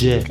DJ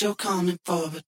you're coming forward.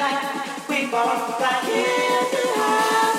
night, we both got here to hide.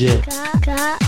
legit. Ka, ka.